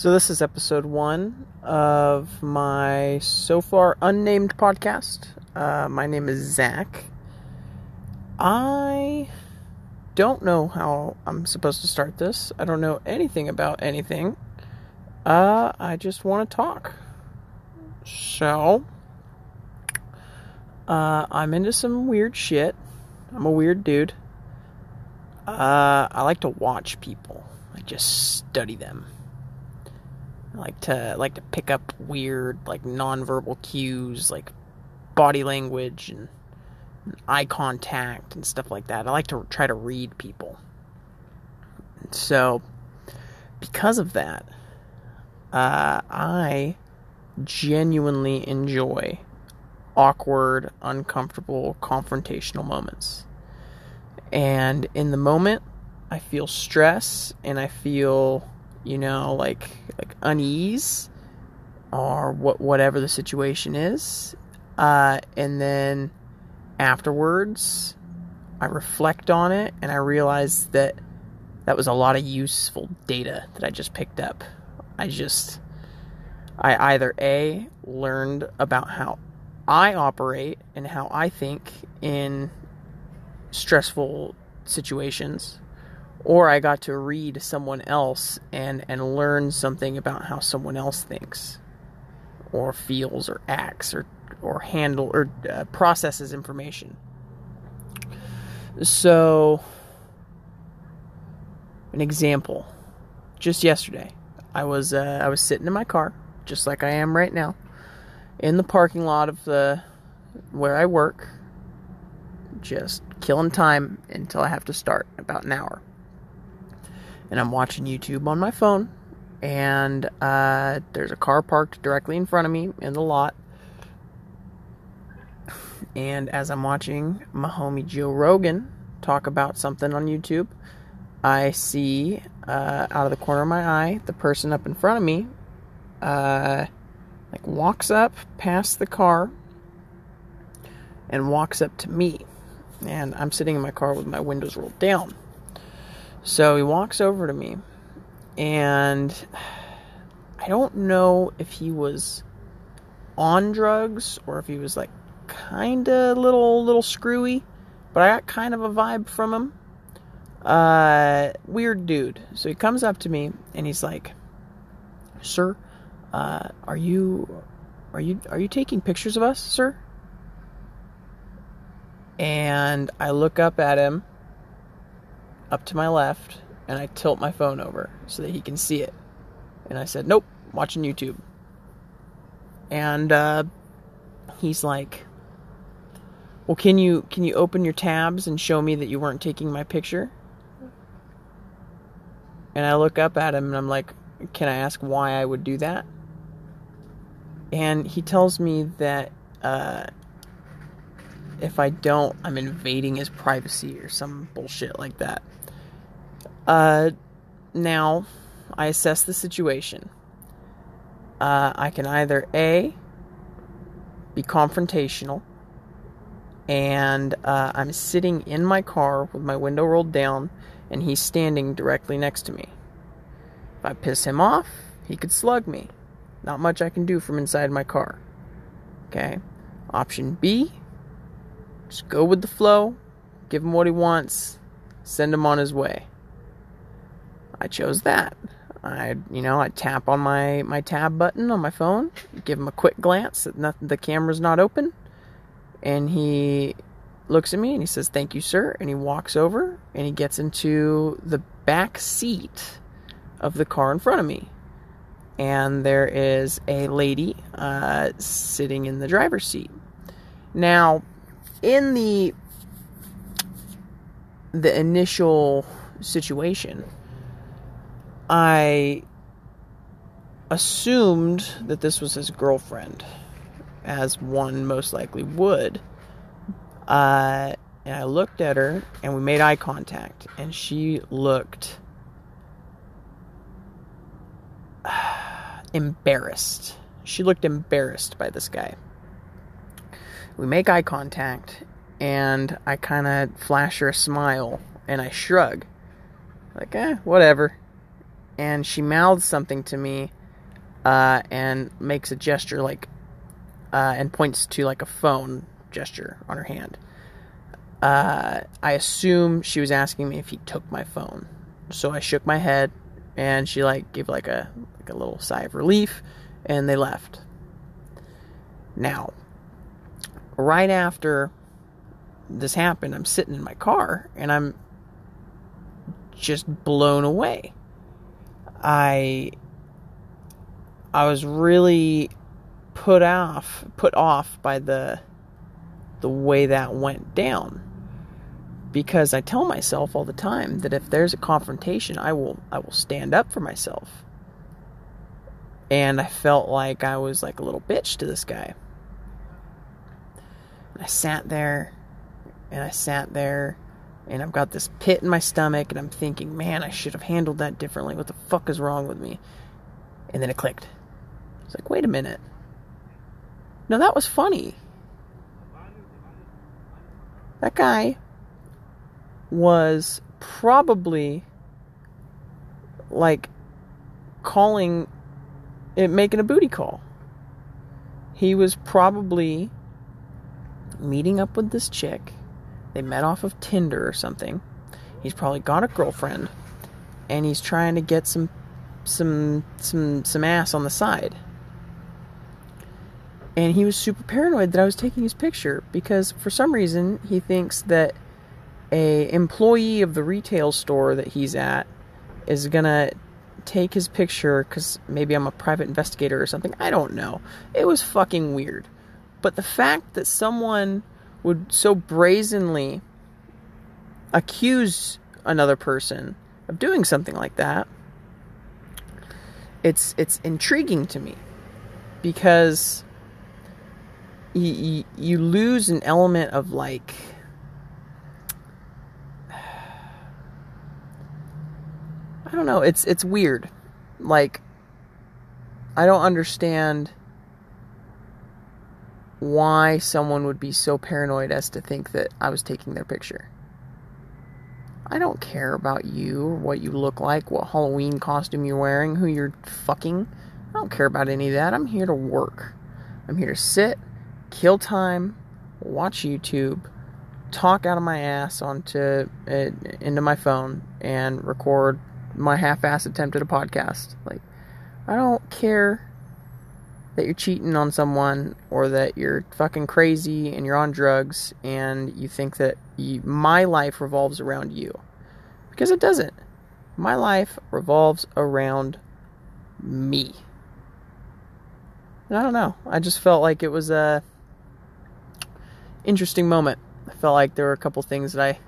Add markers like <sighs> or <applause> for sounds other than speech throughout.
So, this is episode one of my so far unnamed podcast. Uh, my name is Zach. I don't know how I'm supposed to start this. I don't know anything about anything. Uh, I just want to talk. So, uh, I'm into some weird shit. I'm a weird dude. Uh, I like to watch people. I just study them. I like to like to pick up weird like nonverbal cues like body language and, and eye contact and stuff like that. I like to try to read people. So because of that, uh, I genuinely enjoy awkward, uncomfortable, confrontational moments. And in the moment, I feel stress and I feel, you know, like like unease or what whatever the situation is. Uh, and then afterwards, I reflect on it and I realize that that was a lot of useful data that I just picked up. I just I either A learned about how I operate and how I think in stressful situations or I got to read someone else and and learn something about how someone else thinks or feels or acts or or handle or uh, processes information. So an example just yesterday I was uh, I was sitting in my car just like I am right now in the parking lot of the where I work just killing time until I have to start about an hour. And I'm watching YouTube on my phone, and uh, there's a car parked directly in front of me in the lot. And as I'm watching my homie Joe Rogan talk about something on YouTube, I see uh, out of the corner of my eye the person up in front of me, uh, like walks up past the car and walks up to me and I'm sitting in my car with my windows rolled down. So he walks over to me, and I don't know if he was on drugs or if he was like kind of little little screwy, but I got kind of a vibe from him. Uh, weird dude. So he comes up to me and he's like, "Sir, uh, are you are you are you taking pictures of us, sir?" and I look up at him, up to my left, and I tilt my phone over so that he can see it. And I said, Nope, watching YouTube. And uh, he's like, Well, can you can you open your tabs and show me that you weren't taking my picture? And I look up at him and I'm like, Can I ask why I would do that? And he tells me that uh, if I don't, I'm invading his privacy or some bullshit like that. Uh, now, I assess the situation. Uh, I can either A, be confrontational, and uh, I'm sitting in my car with my window rolled down, and he's standing directly next to me. If I piss him off, he could slug me. Not much I can do from inside my car. Okay? Option B, just go with the flow, give him what he wants, send him on his way. I chose that. I, you know, I tap on my my tab button on my phone, give him a quick glance that nothing, the camera's not open, and he looks at me and he says, "Thank you, sir," and he walks over and he gets into the back seat of the car in front of me, and there is a lady uh, sitting in the driver's seat. Now, in the the initial situation, I assumed that this was his girlfriend, as one most likely would. Uh, and I looked at her, and we made eye contact, and she looked <sighs> embarrassed. She looked embarrassed by this guy. We make eye contact, and I kind of flash her a smile, and I shrug. Like, eh, whatever. And she mouths something to me uh, and makes a gesture like uh, and points to like a phone gesture on her hand. Uh, I assume she was asking me if he took my phone, so I shook my head, and she like gave like a like a little sigh of relief, and they left. Now, right after this happened, I'm sitting in my car and I'm just blown away. I I was really put off put off by the the way that went down because I tell myself all the time that if there's a confrontation I will I will stand up for myself. And I felt like I was like a little bitch to this guy. And I sat there and I sat there and I've got this pit in my stomach and I'm thinking, man, I should have handled that differently. What the fuck is wrong with me? And then it clicked. It's like, wait a minute. No, that was funny. That guy was probably like calling it making a booty call. He was probably meeting up with this chick they met off of Tinder or something. He's probably got a girlfriend, and he's trying to get some, some, some, some ass on the side. And he was super paranoid that I was taking his picture because for some reason he thinks that a employee of the retail store that he's at is gonna take his picture because maybe I'm a private investigator or something. I don't know. It was fucking weird. But the fact that someone would so brazenly accuse another person of doing something like that it's it's intriguing to me because you, you, lose an element of like <sighs> I don't know, it's it's weird. Like I don't understand why someone would be so paranoid as to think that I was taking their picture. I don't care about you what you look like, what Halloween costume you're wearing, who you're fucking. I don't care about any of that. I'm here to work. I'm here to sit, kill time, watch YouTube, talk out of my ass onto uh, into my phone, and record my half-ass attempt at a podcast. Like, I don't care that you're cheating on someone or that you're fucking crazy and you're on drugs and you think that you, my life revolves around you. Because it doesn't. My life revolves around me. And I don't know. I just felt like it was a interesting moment. I felt like there were a couple things that I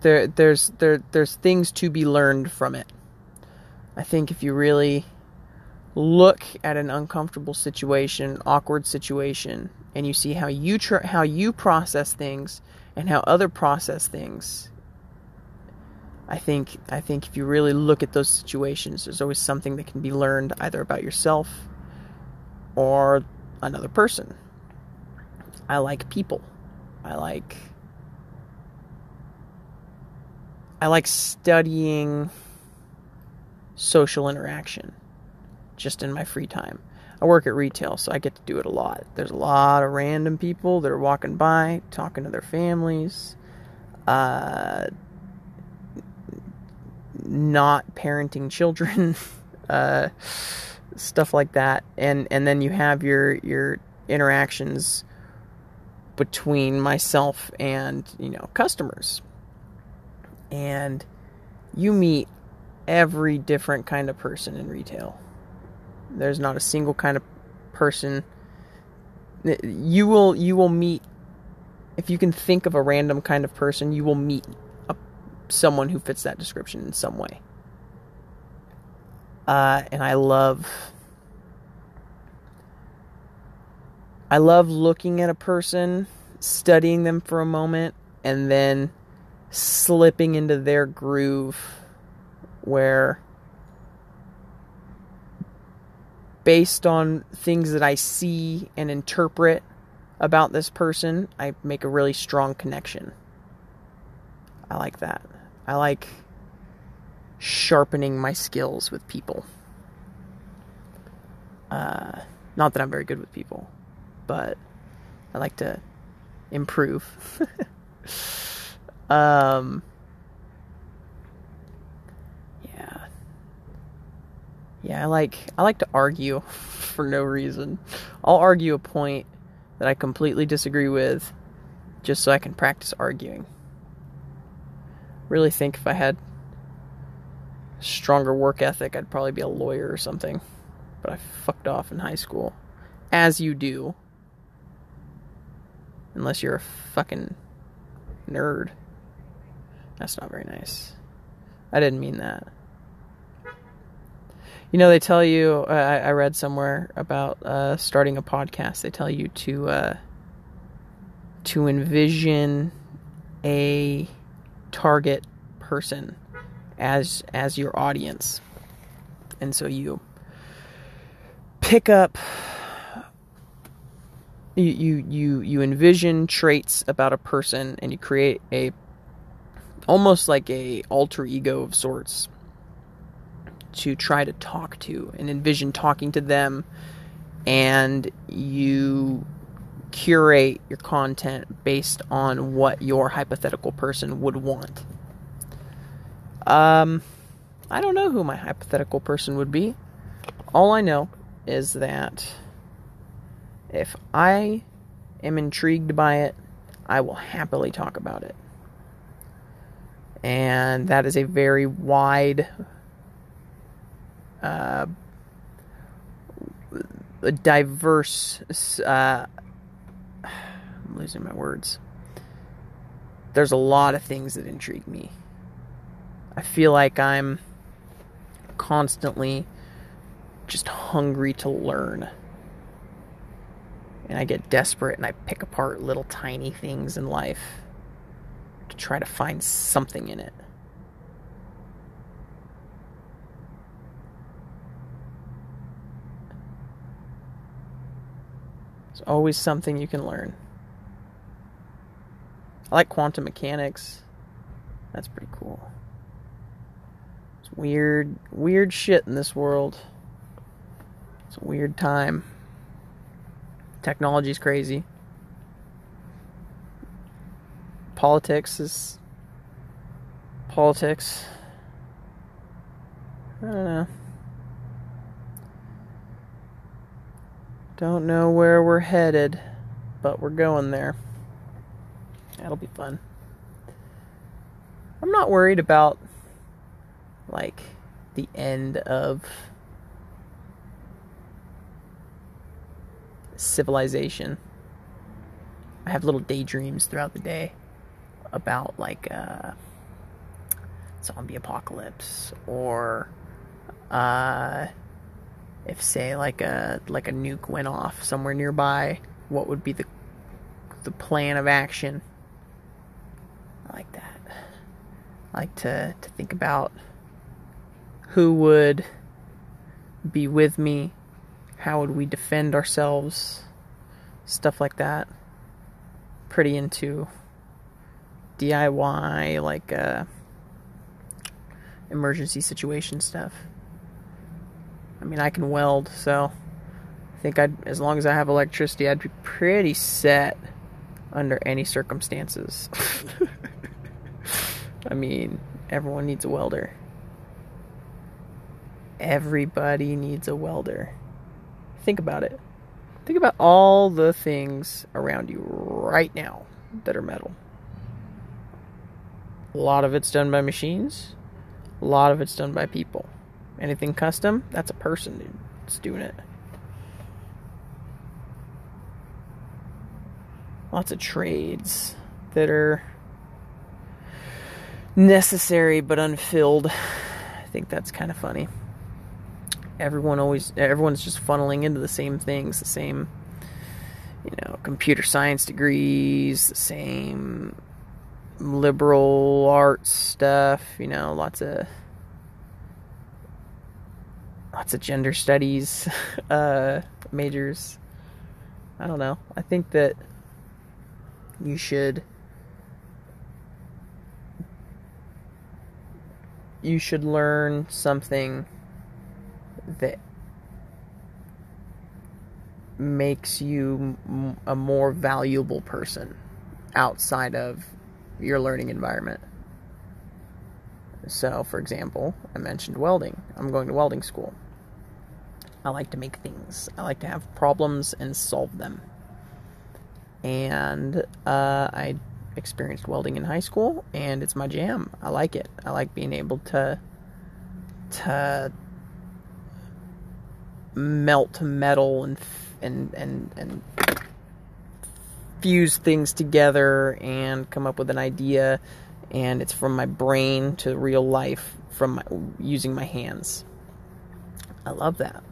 there there's there there's things to be learned from it. I think if you really look at an uncomfortable situation, awkward situation, and you see how you tr- how you process things and how other process things, I think I think if you really look at those situations, there's always something that can be learned either about yourself or another person. I like people. I like I like studying social interaction just in my free time. I work at retail, so I get to do it a lot. There's a lot of random people that are walking by, talking to their families, uh, not parenting children, <laughs> uh, stuff like that. And and then you have your your interactions between myself and you know customers, and you meet every different kind of person in retail. There's not a single kind of person you will you will meet if you can think of a random kind of person, you will meet a, someone who fits that description in some way. Uh, and I love I love looking at a person, studying them for a moment, and then slipping into their groove where based on things that I see and interpret about this person, I make a really strong connection. I like that. I like sharpening my skills with people. Uh, not that I'm very good with people, but I like to improve. <laughs> um, yeah, yeah. I like I like to argue <laughs> for no reason. I'll argue a point that I completely disagree with, just so I can practice arguing. Really think if I had stronger work ethic, I'd probably be a lawyer or something. But I fucked off in high school. As you do. Unless you're a fucking nerd. That's not very nice. I didn't mean that. You know, they tell you, uh, I, read somewhere about uh, starting a podcast. They tell you to uh, to envision a target person as as your audience, and so you pick up you you, you envision traits about a person and you create a almost like a alter ego of sorts to try to talk to and envision talking to them and you curate your content based on what your hypothetical person would want. Um, I don't know who my hypothetical person would be. All I know is that if I am intrigued by it, I will happily talk about it. And that is a very wide, uh, diverse, uh, I'm losing my words. There's a lot of things that intrigue me. I feel like I'm constantly just hungry to learn. And I get desperate and I pick apart little tiny things in life to try to find something in it. Always something you can learn. I like quantum mechanics. That's pretty cool. It's weird, weird shit in this world. It's a weird time. Technology's crazy. Politics is politics. I don't know. Don't know where we're headed, but we're going there. That'll be fun. I'm not worried about like the end of civilization. I have little daydreams throughout the day about like uh, zombie apocalypse or uh, if say like a like a nuke went off somewhere nearby, what would be the the plan of action? I like that. I like to to think about who would be with me how would we defend ourselves, stuff like that. Pretty into DIY, like uh, emergency situation stuff. I mean, I can weld, so I think I'd, as long as I have electricity, I'd be pretty set under any circumstances. <laughs> I mean, everyone needs a welder. Everybody needs a welder. Think about it. Think about all the things around you right now that are metal. A lot of it's done by machines, a lot of it's done by people. Anything custom, that's a person that's doing it. Lots of trades that are necessary but unfilled. I think that's kind of funny everyone always everyone's just funneling into the same things, the same you know, computer science degrees, the same liberal arts stuff, you know, lots of lots of gender studies <laughs> uh, majors. I don't know. I think that you should you should learn something that makes you a more valuable person outside of your learning environment. So, for example, I mentioned welding. I'm going to welding school. I like to make things, I like to have problems and solve them. And uh, I experienced welding in high school, and it's my jam. I like it. I like being able to to melt metal and and and and fuse things together and come up with an idea and it's from my brain to real life from my, using my hands. I love that.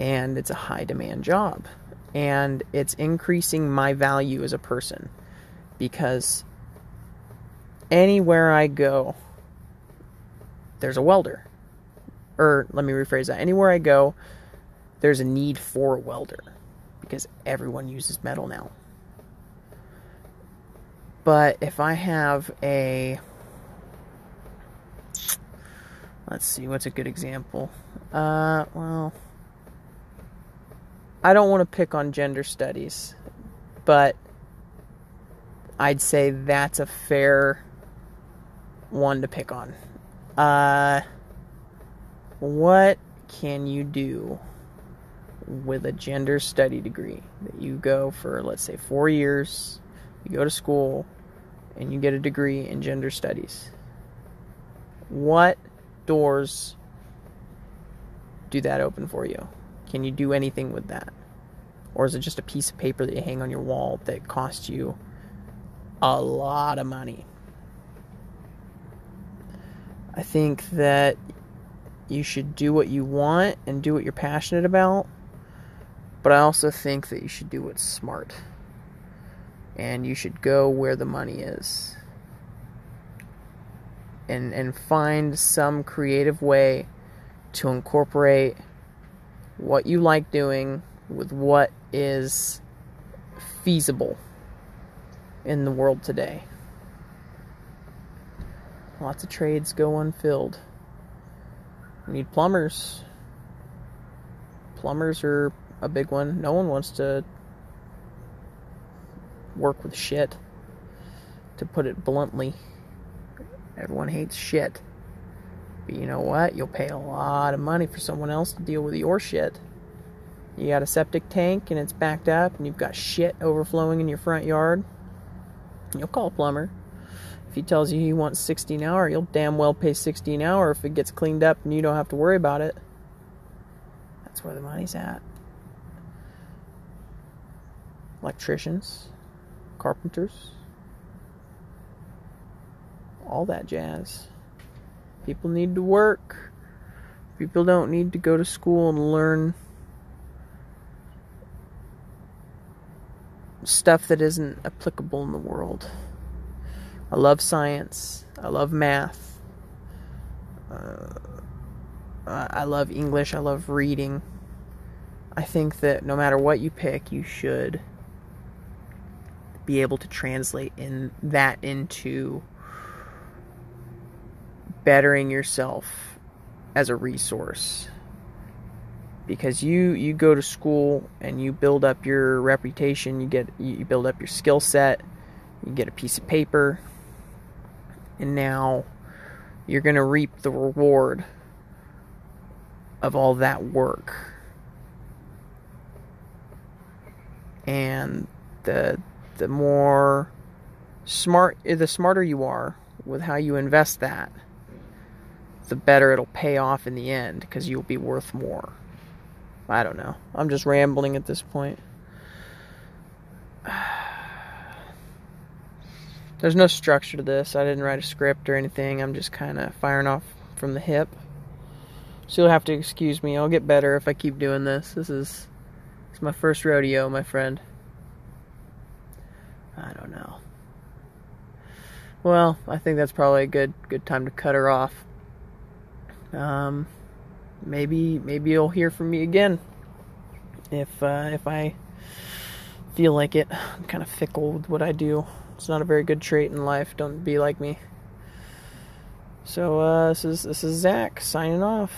And it's a high demand job. And it's increasing my value as a person because anywhere I go, there's a welder. Or let me rephrase that anywhere I go, there's a need for a welder because everyone uses metal now. But if I have a let's see what's a good example. Uh well I don't want to pick on gender studies, but I'd say that's a fair one to pick on. Uh what can you do with a gender study degree that you go for, let's say, four years, you go to school, and you get a degree in gender studies. What doors do that open for you? Can you do anything with that? Or is it just a piece of paper that you hang on your wall that costs you a lot of money? I think that you should do what you want and do what you're passionate about but I also think that you should do what's smart. And you should go where the money is. And and find some creative way to incorporate what you like doing with what is feasible in the world today. Lots of trades go unfilled. We need plumbers. Plumbers are a big one. No one wants to work with shit, to put it bluntly. Everyone hates shit. But you know what? You'll pay a lot of money for someone else to deal with your shit. You got a septic tank and it's backed up and you've got shit overflowing in your front yard. You'll call a plumber. If he tells you he wants 60 an hour, you'll damn well pay 60 an hour if it gets cleaned up and you don't have to worry about it. That's where the money's at electricians, carpenters, all that jazz. People need to work. People don't need to go to school and learn stuff that isn't applicable in the world. I love science. I love math. Uh, I love English. I love reading. I think that no matter what you pick, you should be able to translate in that into bettering yourself as a resource. Because you you go to school and you build up your reputation you get you build up your skill set you get a piece of paper and now you're going to reap the reward of all that work. And the the more smart the smarter you are with how you invest that the better it'll pay off in the end because you'll be worth more. I don't know. I'm just rambling at this point. <sighs> There's no structure to this. I didn't write a script or anything. I'm just kind of firing off from the hip. So you'll have to excuse me. I'll get better if i keep doing this. This is it's my first rodeo my friend. I don't know. Well, I think that's probably a good good time to cut her off. Um, maybe maybe you'll hear from me again if uh, if I feel like it. I'm kind of fickle with what I do. It's not a very good trait in life. Don't be like me. So uh, this is this is Zach signing off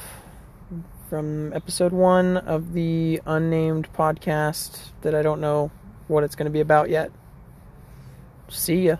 from episode one of the unnamed podcast that I don't know what it's going to be about yet. See ya.